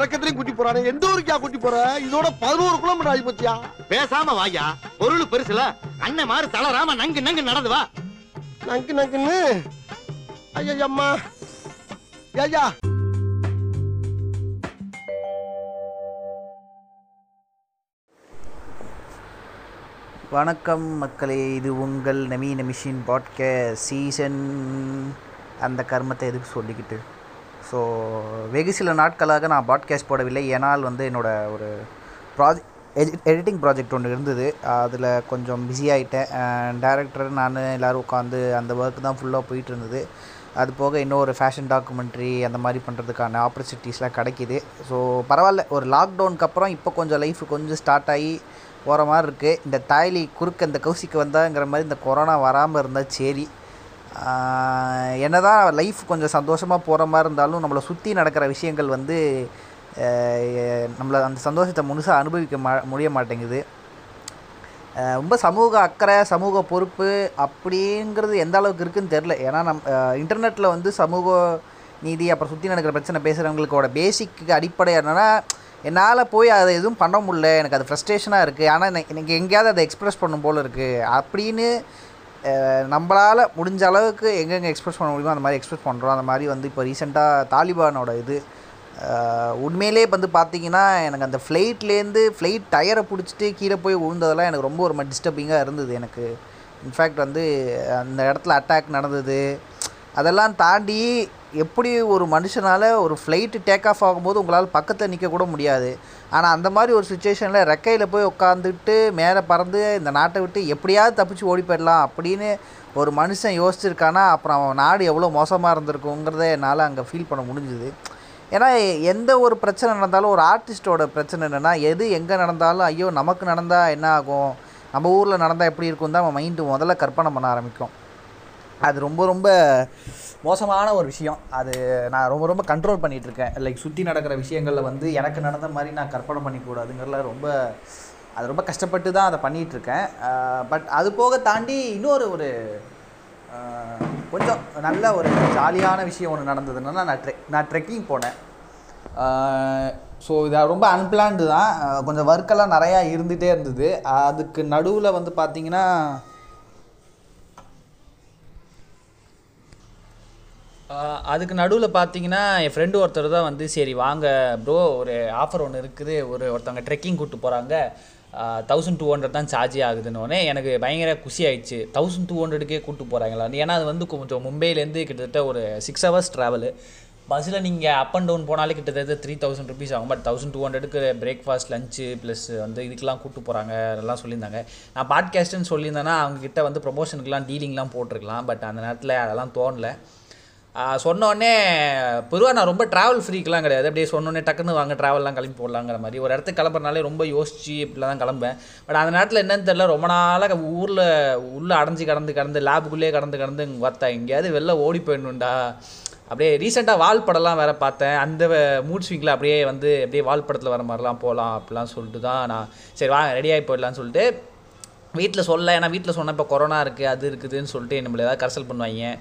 இறக்கத்திலையும் கூட்டி போறானே. எந்த ஊருக்கா கூட்டி போற? இதோட பதினோரு கிலோமீட்டர் ஆகி போச்சியா? பேசாம வாயா பொருள் பெருசுல. அண்ணன் மாறு தளராம நங்கு நங்கு நடந்து வா. நங்கு நங்குன்னு? ஐயா அம்மா ஐயா. வணக்கம் மக்களே. இது உங்கள் நவீன மிஷின் பாட்காஸ்ட் சீசன். அந்த கர்மத்தை எதுக்கு சொல்லிக்கிட்டு? ஸோ வெகு சில நாட்களாக நான் பாட்காஸ்ட் போடவில்லை. ஏனால் வந்து என்னோடய ஒரு ப்ராஜெக்ட் எடிட்டிங் ப்ராஜெக்ட் ஒன்று இருந்தது. அதில் கொஞ்சம் பிஸி ஆகிட்டேன் டேரக்டர் நான் எல்லோரும் உட்காந்து அந்த ஒர்க் தான் ஃபுல்லாக போயிட்டு இருந்தது அது போக இன்னொரு ஃபேஷன் டாக்குமெண்ட்ரி அந்த மாதிரி பண்ணுறதுக்கான ஆப்பர்ச்சுனிட்டிஸ்லாம் கிடைக்கிது. ஸோ பரவாயில்ல. ஒரு லாக்டவுனுக்கு அப்புறம் இப்போ கொஞ்சம் லைஃப் கொஞ்சம் ஸ்டார்ட் ஆகி போகிற மாதிரி இருக்குது இந்த தாய்லி குறுக்க இந்த கௌசிக்கு வந்தாங்கிற மாதிரி இந்த கொரோனா வராமல் இருந்தால் சரி. என்ன தான் லைஃப் கொஞ்சம் சந்தோஷமாக போகிற மாதிரி இருந்தாலும் நம்மளை சுற்றி நடக்கிற விஷயங்கள் வந்து நம்மளை அந்த சந்தோஷத்தை முழுசாக அனுபவிக்க மா முடிய மாட்டேங்குது. ரொம்ப சமூக அக்கறை சமூக பொறுப்பு அப்படிங்கிறது எந்த அளவுக்கு இருக்குன்னு தெரில ஏன்னா நம் இன்டர்நெட்டில் வந்து சமூக நீதி அப்புறம் சுற்றி நடக்கிற பிரச்சனை பேசுகிறவங்களுக்கோட பேசிக்கு அடிப்படை என்னென்னா என்னால் போய் அதை எதுவும் பண்ண முடியல. எனக்கு அது ஃப்ரஸ்ட்ரேஷனாக இருக்குது ஆனால் எனக்கு எனக்கு எங்கேயாவது அதை எக்ஸ்ப்ரெஸ் பண்ணும் போல் இருக்குது அப்படின்னு நம்மளால் முடிஞ்ச அளவுக்கு எங்கெங்கே எக்ஸ்ப்ரெஸ் பண்ண முடியுமோ அந்த மாதிரி எக்ஸ்ப்ரெஸ் பண்ணுறோம் அந்த மாதிரி வந்து இப்போ ரீசெண்டாக தாலிபானோட இது உண்மையிலே வந்து பார்த்தீங்கன்னா எனக்கு அந்த ஃப்ளைட்லேருந்து ஃப்ளைட் டயரை பிடிச்சிட்டு கீழே போய் விழுந்ததெல்லாம் எனக்கு ரொம்ப ஒரு மாதிரி டிஸ்டர்பிங்காக இருந்தது எனக்கு. இன்ஃபேக்ட் வந்து அந்த இடத்துல அட்டாக் நடந்தது. அதெல்லாம் தாண்டி எப்படி ஒரு மனுஷனால் ஒரு ஃப்ளைட்டு டேக் ஆஃப் ஆகும்போது உங்களால் பக்கத்தில் நிற்க கூட முடியாது. ஆனால் அந்த மாதிரி ஒரு சுச்சுவேஷனில் ரெக்கையில் போய் உட்காந்துட்டு மேலே பறந்து இந்த நாட்டை விட்டு எப்படியாவது தப்பிச்சு ஓடி போயிடலாம் அப்படின்னு ஒரு மனுஷன் யோசிச்சிருக்கானா அப்புறம் அவன் நாடு எவ்வளோ மோசமாக இருந்திருக்குங்கிறத என்னால் அங்கே ஃபீல் பண்ண முடிஞ்சுது. ஏன்னா எந்த ஒரு பிரச்சனை நடந்தாலும் ஒரு ஆர்டிஸ்ட்டோட பிரச்சனை என்னென்னா எது எங்கே நடந்தாலும் ஐயோ நமக்கு நடந்தால் என்ன ஆகும்? நம்ம ஊரில் நடந்தால் எப்படி இருக்கும் தான் நம்ம மைண்டு முதல்ல கற்பனை பண்ண ஆரம்பிக்கும். அது ரொம்ப ரொம்ப மோசமான ஒரு விஷயம். அது நான் ரொம்ப ரொம்ப கண்ட்ரோல் பண்ணிகிட்ருக்கேன் லைக் சுற்றி நடக்கிற விஷயங்களில் வந்து எனக்கு நடந்த மாதிரி நான் கற்பனை பண்ணிக்கூடாதுங்கிறதுல ரொம்ப அது ரொம்ப கஷ்டப்பட்டு தான் அதை பண்ணிகிட்ருக்கேன் பட் அது போக தாண்டி இன்னொரு ஒரு கொஞ்சம் நல்ல ஒரு ஜாலியான விஷயம் ஒன்று நடந்ததுன்னா நான் ட்ரெக் நான் ட்ரெக்கிங் போனேன். ஸோ இது ரொம்ப அன்பிளான்டு தான். கொஞ்சம் ஒர்க்கெல்லாம் நிறையா இருந்துகிட்டே இருந்தது. அதுக்கு நடுவில் வந்து பார்த்தீங்கன்னா அதுக்கு நடுவில் பார்த்தீங்கன்னா என் ஃப்ரெண்டு ஒருத்தர் தான் வந்து சரி வாங்க ப்ரோ ஒரு ஆஃபர் ஒன்று இருக்குது. ஒரு ஒருத்தவங்க ட்ரெக்கிங் கூப்பிட்டு போகிறாங்க தௌசண்ட் டூ ஹண்ட்ரட் தான் சார்ஜ் ஆகுதுன்னொடனே எனக்கு பயங்கர குஷி ஆயிடுச்சு. தௌசண்ட் டூ ஹண்ட்ரடுக்கே கூப்பிட்டு போகிறாங்களா ஏன்னா அது வந்து கொஞ்சம் மும்பையிலேருந்து கிட்டத்தட்ட ஒரு சிக்ஸ் ஹவர்ஸ் ட்ராவலு பஸ்ஸில் நீங்கள் அப் அண்ட் டவுன் போனாலே கிட்டத்தட்ட த்ரீ தௌசண்ட் ருபீஸ் ஆகும். பட் தௌசண்ட் டூ ஹண்ட்ரடுக்கு பிரேக்ஃபாஸ்ட் லஞ்சு ப்ளஸ் வந்து இதுக்கெலாம் கூப்பிட்டு போகிறாங்க அதெல்லாம் சொல்லியிருந்தாங்க. நான் பாட்காஸ்ட்டுன்னு சொல்லியிருந்தேன்னா அவங்கக்கிட்ட வந்து ப்ரொமோஷனுக்குலாம் டீலிங்லாம் போட்டிருக்கலாம். பட் அந்த நேரத்தில் அதெல்லாம் தோணலை. சொன்னோடனே பொதுவாக நான் ரொம்ப ட்ராவல் ஃப்ரீக்கெலாம் கிடையாது. அப்படியே சொன்னோடனே டக்குன்னு வாங்க ட்ராவல்லாம் கிளம்பி போடலாங்கிற மாதிரி. ஒரு இடத்துக்கு கிளம்புறனாலே ரொம்ப யோசிச்சு இப்படிலாம் தான் கிளம்புவேன். பட் அந்த நேரத்தில் என்னன்னு தெரில ரொம்ப நாளாக ஊரில் உள்ளே அடைஞ்சு கடந்து கடந்து லேபுக்குள்ளேயே கடந்து கடந்து இங்கே பார்த்தா எங்கேயாவது வெளில ஓடி போயிடணுண்டா அப்படியே ரீசெண்டாக வால் படம்லாம் வேறு பார்த்தேன். அந்த மூட் ஸ்விங்கில் அப்படியே வந்து அப்படியே வால் படத்தில் வர மாதிரிலாம் போகலாம் அப்படிலாம் சொல்லிட்டு தான் நான் சரி வாங்க ரெடியாகி போயிடலான்னு சொல்லிட்டு வீட்டில் சொல்ல ஏன்னா வீட்டில் சொன்னால் இப்போ கொரோனா இருக்குது அது இருக்குதுன்னு சொல்லிட்டு நம்மளை ஏதாவது கரசல் பண்ணுவாங்க.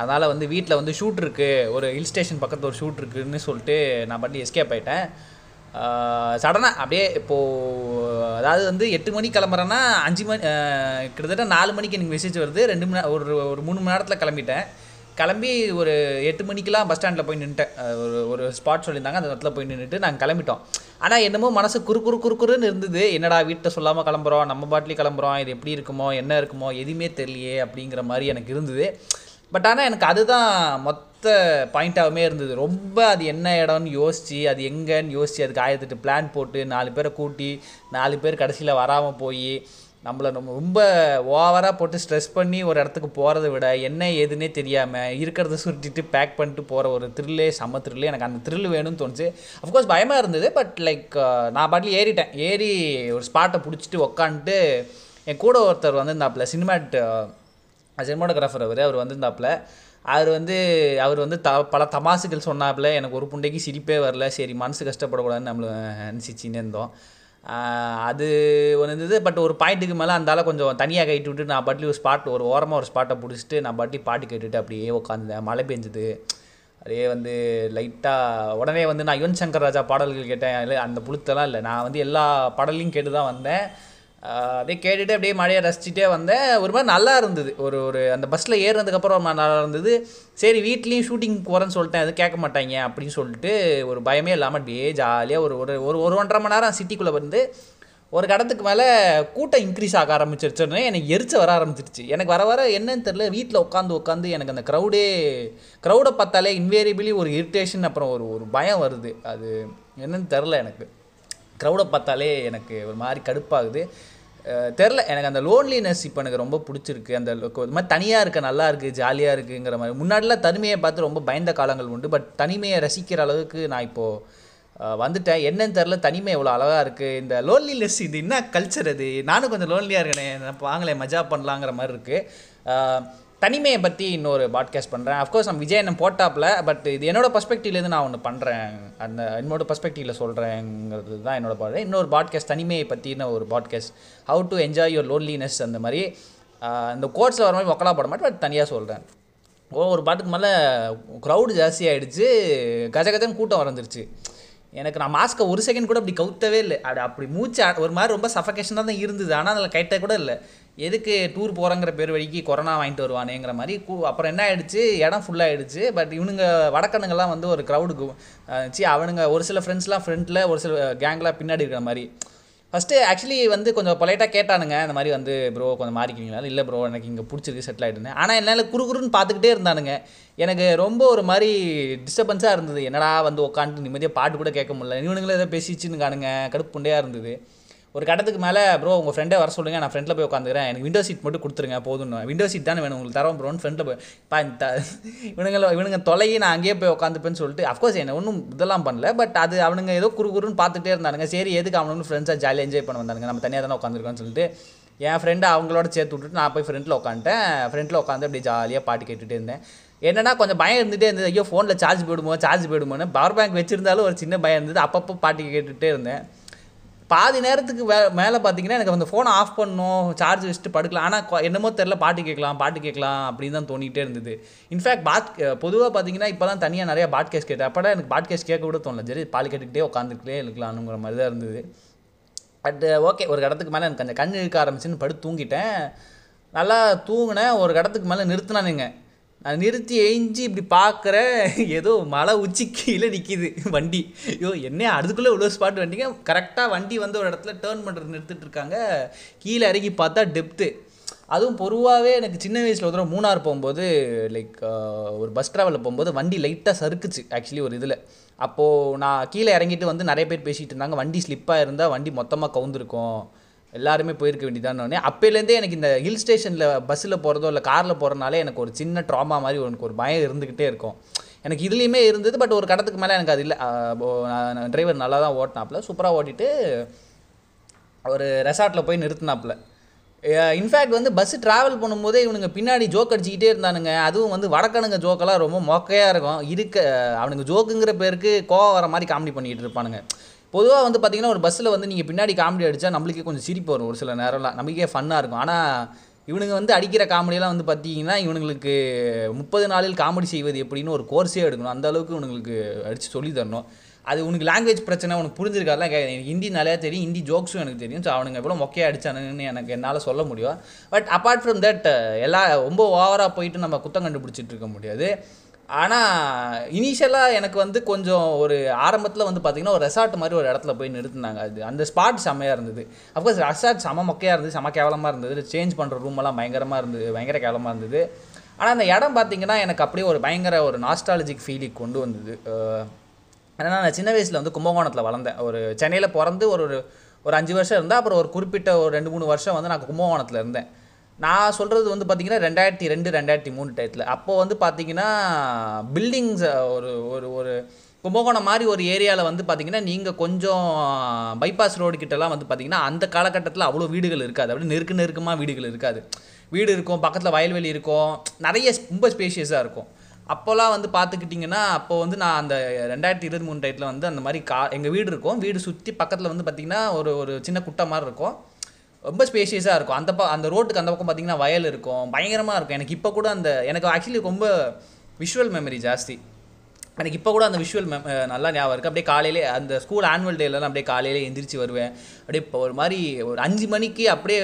அதனால் வந்து வீட்டில் வந்து ஷூட் இருக்குது ஒரு ஹில் ஸ்டேஷன் பக்கத்தில் ஒரு ஷூட் இருக்குதுன்னு சொல்லிட்டு நான் பண்ணி எஸ்கேப் ஆகிட்டேன் சடனாக அப்படியே இப்போது அதாவது வந்து எட்டு மணிக்கு கிளம்புறேன்னா அஞ்சு மணி கிட்டத்தட்ட நாலு மணிக்கு எனக்கு மெசேஜ் வருது. ரெண்டு மணி ஒரு ஒரு மூணு மணி நேரத்தில் கிளம்பிட்டேன். கிளம்பி ஒரு எட்டு மணிக்கெலாம் பஸ் ஸ்டாண்டில் போய் நின்றுட்டேன் ஒரு ஒரு ஸ்பாட் சொல்லியிருந்தாங்க. அந்த இடத்துல போய் நின்றுட்டு நாங்கள் கிளம்பிட்டோம். ஆனால் என்னமோ மனசு குறு குறு குறுக்குறுன்னு இருந்தது. என்னடா வீட்டை சொல்லாமல் கிளம்புறோம் நம்ம பாட்டிலே கிளம்புறோம் இது எப்படி இருக்குமோ என்ன இருக்குமோ எதுவுமே தெரியலையே அப்படிங்கிற மாதிரி எனக்கு இருந்தது. பட் ஆனால் எனக்கு அதுதான் மொத்த பாயிண்ட்டாகவே இருந்தது. ரொம்ப அது என்ன இடம்னு யோசித்து அது எங்கேன்னு யோசித்து அதுக்கு ஆயிரத்தெட்டு பிளான் போட்டு நாலு பேரை கூட்டி நாலு பேர் கடைசியில் வராமல் போய் நம்மளை நம்ம ரொம்ப ஓவராக போட்டு ஸ்ட்ரெஸ் பண்ணி ஒரு இடத்துக்கு போகிறத விட என்ன ஏதுன்னே தெரியாமல் இருக்கிறத சுருட்டிட்டு பேக் பண்ணிட்டு போகிற ஒரு த்ரில்லே செம்ம த்ரில்லு எனக்கு அந்த த்ரில் வேணும்னு தோணுச்சு. அஃப்கோர்ஸ் பயமாக இருந்தது பட் லைக் நான் பாட்டில் ஏறிட்டேன். ஏறி ஒரு ஸ்பாட்டை பிடிச்சிட்டு உக்காந்துட்டு என் கூட ஒருத்தர் வந்து இந்த சினிமாட் சினிமாட்டோகிராஃபர் அவர். அவர் வந்திருந்தாப்புல. அவர் வந்து அவர் வந்து த பல தமாசுகள் சொன்னாப்புல எனக்கு ஒரு புண்டைக்கு சிரிப்பே வரல. சரி மனசு கஷ்டப்படக்கூடாதுன்னு நம்மள நினச்சிச்சின்னு இருந்தோம். அது ஒன்று இருந்தது. பட் ஒரு பாயிண்ட்டுக்கு மேலே அந்தால கொஞ்சம் தனியாக கைட்டு விட்டு நான் பாட்டி ஒரு ஸ்பாட் ஒரு ஓரமாக ஒரு ஸ்பாட்டை பிடிச்சிட்டு நான் பாட்டி பாட்டு கேட்டுட்டு அப்படியே உட்காந்துருந்தேன் மழை பெஞ்சது. அதே வந்து லைட்டாக உடனே வந்து நான் யுவன் சங்கர் ராஜா பாடல்கள் கேட்டேன். அந்த புழுத்தெல்லாம் இல்லை. நான் வந்து எல்லா பாடலையும் கேட்டு தான் வந்தேன். அதே கேட்டுட்டு அப்படியே மழையை ரசிச்சுட்டே வந்தேன் ஒரு மாதிரி நல்லா இருந்தது. ஒரு ஒரு அந்த பஸ்ஸில் ஏறினதுக்கப்புறம் நல்லா இருந்தது. சரி வீட்லேயும் ஷூட்டிங் போகிறேன்னு சொல்லிட்டேன். அது கேட்க மாட்டாங்க அப்படின்னு சொல்லிட்டு ஒரு பயமே இல்லாமல் அப்படியே ஜாலியாக ஒரு ஒரு ஒரு ஒரு ஒன்றரை மணி நேரம் சிட்டிக்குள்ளே வந்து ஒரு கடத்துக்கு மேலே கூட்டம் இன்க்ரீஸ் ஆக ஆரம்பிச்சிருச்சுன்னு எனக்கு எரிச்ச வர ஆரம்பிச்சிருச்சு. எனக்கு வர வர என்னன்னு தெரில வீட்டில் உட்காந்து உட்காந்து எனக்கு அந்த க்ரௌடே க்ரௌடை பார்த்தாலே இன்வேரியபிளி ஒரு இரிட்டேஷன் அப்புறம் ஒரு ஒரு பயம் வருது. அது என்னன்னு தெரில எனக்கு. க்ரௌடை பார்த்தாலே எனக்கு ஒரு மாதிரி கடுப்பாகுது. தெரில. எனக்கு அந்த லோன்லினஸ் இப்போ எனக்கு ரொம்ப பிடிச்சிருக்கு. அந்த lo- மாதிரி தனியாக இருக்க நல்லா இருக்குது ஜாலியாக இருக்குங்கிற மாதிரி. முன்னாடிலாம் தனிமையை பார்த்து ரொம்ப பயந்த காலங்கள் உண்டு. பட் தனிமையை ரசிக்கிற அளவுக்கு நான் இப்போது வந்துட்டேன். என்னன்னு தெரில. தனிமை எவ்வளோ அழகாக இருக்குது இந்த லோன்லினஸ் இது என்ன கல்ச்சர் அது? நானும் கொஞ்சம் லோன்லியாக இருக்கேன். வாங்களேன் மஜா பண்ணலாங்கிற மாதிரி இருக்குது தனிமையை பற்றி இன்னொரு பாட்காஸ்ட் பண்ணுறேன் அஃப்கோர்ஸ் நம்ம விஜய் என்ன போட்டாப்பில் பட் இது என்னோடய பர்ஸ்பெக்டிவ்லேருந்து நான் ஒன்று பண்ணுறேன் அந்த என்னோட பர்ஸ்பெக்டிவில் சொல்கிறேங்கிறது தான் என்னோட பாடு இன்னொரு பாட்காஸ்ட் தனிமையை பற்றின ஒரு podcast how to enjoy your loneliness அந்த மாதிரி. அந்த இந்த கோட்ஸில் வர மாதிரி ஒக்கலா போட மாட்டேன் பட் தனியாக சொல்கிறேன் ஓ ஒரு பாட்டுக்கு மேலே க்ரௌடு ஜாஸ்தி ஆகிடுச்சு கஜ கஜன்னு கூட்டம் வந்துருச்சு எனக்கு நான் மாஸ்க்கை ஒரு செகண்ட் கூட அப்படி கவுத்தவே இல்லை. அது அப்படி மூச்சு ஒரு மாதிரி ரொம்ப சஃபகேஷனாக தான் இருந்தது. ஆனால் அதில் கைட்ட கூட இல்லை. எதுக்கு டூர் போகிறங்கிற பேர் வழிக்கு கொரோனா வாங்கிட்டு வருவானேங்கிற மாதிரி கூ- அப்புறம் என்ன ஆகிடுச்சு இடம் ஃபுல்லாகிடுச்சு பட் இவனுங்க வடக்கனுங்கெல்லாம் வந்து ஒரு க்ரௌடுக்கு சி அவனுங்க ஒரு சில ஃப்ரெண்ட்ஸ்லாம் ஃப்ரண்ட்டில் ஒரு சில கேங்லாம் பின்னாடி இருக்கிற மாதிரி. ஃபஸ்ட்டு ஆக்சுவலி வந்து கொஞ்சம் பொலைட்டாக கேட்டானுங்க. இந்த மாதிரி வந்து ப்ரோ கொஞ்சம் மாறிக்குவீங்களா? இல்லை ப்ரோ எனக்கு இங்கே பிடிச்சிருக்கு செட்டில் ஆகிட்டுன்னு ஆனால் என்னால் குறுகுறுன்னு பார்த்துக்கிட்டே இருந்தானுங்க. எனக்கு ரொம்ப ஒரு மாதிரி டிஸ்டர்பன்ஸாக இருந்தது. என்னடா வந்து உட்காந்துட்டு நிம்மதியாக பாட்டு கூட கேட்க முடியல. இவனுங்களே ஏதோ பேசிச்சுன்னு காணுங்க கடுப்பு புண்டையாக இருந்தது. ஒரு கட்டத்துக்கு மேலே ப்ரோ உங்கள் ஃப்ரெண்டே வர சொல்லுங்கள் நான் ஃப்ரெண்டில் போய் உட்காந்துக்கிறேன். எனக்கு விண்டோ சீட் மட்டும் கொடுத்துருங்க போதும்னு. விண்டோ சீட் தானே வேணும் உங்களுக்கு தரோம் ப்ரோன்னு ஃப்ரெண்டில் போய் பா இந்த இவனுங்களை இவனுங்க தொலைகி நான் அங்கேயே போய் உட்காந்துப்பேன்னு சொல்லிட்டு அஃப்கோர்ஸ் என்ன ஒன்றும் இதெல்லாம் பண்ணல பட் அது அவனுங்க ஏதோ குறு குறுன்னு பார்த்துட்டே இருந்தானுங்க. சரி எதுக்கு அவனுங்க ஃப்ரெண்ட்ஸாக ஜாலியாக என்ஜாய் பண்ண வந்தானுங்க? நம்ம தனியாக தானே உட்காந்துருக்கோம்னு சொல்லிட்டு என் ஃப்ரெண்டு அவங்களோட சேர்த்து விட்டுட்டு நான் போய் ஃப்ரெண்டில் உட்காந்துட்டேன். ஃப்ரெண்டில் உட்காந்து அப்படியே ஜாலியாக பாட்டு கேட்டுகிட்டே இருந்தேன். என்னன்னா கொஞ்சம் பயம் இருந்துகிட்டே இருந்தது. ஐயோ ஃபோனில் சார்ஜ் போயிடுமோ சார்ஜ் போயிடுமோன்னு பவர் பேங்க் வச்சுருந்தாலும் ஒரு சின்ன பயம் இருந்தது. அப்பப்போ பாட்டு கேட்டுகிட்டே இருந்தேன். பாதி நேரத்துக்கு வே மேலே பார்த்தீங்கன்னா எனக்கு அந்த ஃபோனை ஆஃப் பண்ணணும் சார்ஜ் வச்சுட்டு படுக்கலாம். ஆனால் என்னமோ தெரில பாட்டு கேட்கலாம் பாட்டு கேட்கலாம் அப்படின்னு தான் தோணிகிட்டே இருந்தது. இன்ஃபேக்ட் பாட் பொதுவாக பார்த்தீங்கன்னா இப்போ தான் தனியாக நிறையா பாட்காஸ்ட் கேட்டேன். அப்போ எனக்கு பாட்காஸ்ட் கேட்க கூட தோணல. சரி பால் கேட்டுக்கிட்டே உட்காந்துக்கிட்டே இருக்கலாம்னுங்கிற மாதிரி தான் இருந்தது. பட் ஓகே ஒரு இடத்துக்கு மேலே எனக்கு அந்த கண் இழுக்க ஆரம்பிச்சுன்னு படுத்து தூங்கிட்டேன். நல்லா தூங்கினேன். ஒரு இடத்துக்கு மேலே நிறுத்தினானுங்க நான் நிறுத்தி எழிஞ்சு இப்படி பார்க்குற ஏதோ மலை உச்சி கீழே நிற்கிது வண்டி. ஐயோ என்ன அதுக்குள்ளே இவ்வளோ ஸ்பாட் வண்டிங்க கரெக்டாக வண்டி வந்து ஒரு இடத்துல டேர்ன் பண்ணுறது நிறுத்திட்டு இருக்காங்க. கீழே இறங்கி பார்த்தா டெப்த்து அதுவும் பொதுவாகவே எனக்கு சின்ன வயசில் ஒரு தடவை மூணார் போகும்போது லைக் ஒரு பஸ் ட்ராவலில் போகும்போது வண்டி லைட்டாக சறுக்குச்சு ஆக்சுவலி ஒரு இதில். அப்போது நான் கீழே இறங்கிட்டு வந்து நிறைய பேர் பேசிகிட்டு இருந்தாங்க. வண்டி ஸ்லிப்பாக இருந்தால் வண்டி மொத்தமாக கவுந்திருக்கும். எல்லாருமே போயிருக்க வேண்டியதானே அப்போலேருந்தே எனக்கு இந்த ஹில் ஸ்டேஷனில் பஸ்ஸில் போகிறதோ இல்லை காரில் போகிறனாலே எனக்கு ஒரு சின்ன ட்ராமா மாதிரி எனக்கு ஒரு பயம் இருந்துக்கிட்டே இருக்கும். எனக்கு இதுலேயுமே இருந்தது பட் ஒரு கடத்துக்கு மேலே எனக்கு அது இல்லை. டிரைவர் நல்லா தான் ஓட்டினாப்புல. சூப்பராக ஓட்டிட்டு ஒரு ரெசார்ட்டில் போய் நிறுத்தினாப்புல. இன்ஃபேக்ட் வந்து பஸ்ஸு ட்ராவல் பண்ணும்போதே இவனுங்க பின்னாடி ஜோக் அடிச்சுக்கிட்டே இருந்தானுங்க. அதுவும் வந்து வடக்கனுங்க ஜோக்கெல்லாம் ரொம்ப மொக்கையாக இருக்கும். இருக்க அவனுங்க ஜோக்குங்கிற பேருக்கு கோவம் வர மாதிரி காமெடி பண்ணிக்கிட்டு இருப்பானுங்க. பொதுவாக வந்து பார்த்திங்கன்னா ஒரு பஸ்ஸில் வந்து நீங்கள் பின்னாடி காமெடி அடித்தா நம்மளுக்கே கொஞ்சம் சிரிப்பு வரும் ஒரு சில நேரம்லாம். நமக்கே ஃபன்னாக இருக்கும். ஆனால் இவனுங்க வந்து அடிக்கிற காமெடியெல்லாம் வந்து பார்த்தீங்கன்னா இவனுங்களுக்கு முப்பது நாளில் காமெடி செய்வது எப்படின்னு ஒரு கோர்ஸே எடுக்கணும். அந்த அளவுக்கு இவனுங்களுக்கு அடித்து சொல்லி தரணும். அது உனக்கு லாங்குவேஜ் பிரச்சனை உனக்கு புரிஞ்சிருக்காதுலாம் கே- எனக்கு ஹிந்தி நிறையா தெரியும். ஹிந்தி ஜோக்ஸும் எனக்கு தெரியும். ஸோ அவனுங்க எவ்வளோ மொக்கையாக அடிச்சானுங்கன்னு எனக்கு என்னால் சொல்ல முடியும். பட் அப்பார்ட் ஃப்ரம் தட் எல்லா ரொம்ப ஓவராக போயிட்டு நம்ம குத்தம் கண்டுபிடிச்சிட்டு இருக்க முடியாது. ஆனால் இனிஷியலாக எனக்கு வந்து கொஞ்சம் ஒரு ஆரம்பத்தில் வந்து பார்த்திங்கன்னா ஒரு ரெசார்ட் மாதிரி ஒரு இடத்துல போய் நிறுத்தினாங்க அது. அந்த ஸ்பாட் செம்மையாக இருந்தது. அஃப்கோர்ஸ் ரெசார்ட் செம மொக்கையாக இருந்தது செம கேவலமாக இருந்தது. சேஞ்ச் பண்ணுற ரூமெல்லாம் பயங்கரமாக இருந்தது பயங்கர கேவலமாக இருந்தது. ஆனால் அந்த இடம் பார்த்தீங்கன்னா எனக்கு அப்படியே ஒரு பயங்கர ஒரு நாஸ்டாலஜிக் ஃபீலிங் கொண்டு வந்தது. ஏன்னா நான் சின்ன வயசில் வந்து கும்பகோணத்தில் வளர்ந்தேன். ஒரு சென்னையில் பிறந்து ஒரு ஒரு அஞ்சு வருஷம் இருந்தால் அப்புறம் ஒரு குறிப்பிட்ட ஒரு ரெண்டு மூணு வருஷம் வந்து நான் கும்பகோணத்தில் இருந்தேன். நான் சொல்கிறது வந்து பார்த்தீங்கன்னா ரெண்டாயிரத்தி ரெண்டு ரெண்டாயிரத்தி மூணு டயத்தில் அப்போது வந்து பார்த்தீங்கன்னா பில்டிங்ஸ் ஒரு ஒரு ஒரு கும்பகோணம் மாதிரி ஒரு ஏரியாவில் வந்து பார்த்தீங்கன்னா நீங்கள் கொஞ்சம் பைபாஸ் ரோடு கிட்டலாம் வந்து பார்த்தீங்கன்னா அந்த காலகட்டத்தில் அவ்வளோ வீடுகள் இருக்காது. அப்படி நெருக்க நெருக்கமாக வீடுகள் இருக்காது. வீடு இருக்கும் பக்கத்தில் வயல்வெளி இருக்கும் நிறைய ரொம்ப ஸ்பேஷியஸாக இருக்கும். அப்போல்லாம் வந்து பார்த்துக்கிட்டிங்கன்னா அப்போ வந்து நான் அந்த ரெண்டாயிரத்தி இருபத்தி மூணு டயத்தில் வந்து அந்த மாதிரி கா எங்கள் வீடு இருக்கும். வீடு சுற்றி பக்கத்தில் வந்து பார்த்திங்கன்னா ஒரு ஒரு சின்ன குட்டை மாதிரி இருக்கும். ரொம்ப ஸ்பேஷியஸாக இருக்கும். அந்த ப அந்த ரோட்டுக்கு அந்த பக்கம் பார்த்திங்கன்னா வயல் இருக்கும். பயங்கரமாக இருக்கும். எனக்கு இப்போ கூட அந்த எனக்கு ஆக்சுவலி ரொம்ப விஷுவல் மெமரி ஜாஸ்தி. எனக்கு இப்போ கூட அந்த விஷுவல் நல்லா ஞாபகம் இருக்குது அப்படியே காலையிலே அந்த ஸ்கூல் ஆனுவல் டேலலாம் அப்படியே காலையிலே எந்திரிச்சு வருவேன். அப்படியே இப்போ ஒரு மாதிரி ஒரு அஞ்சு மணிக்கு அப்படியே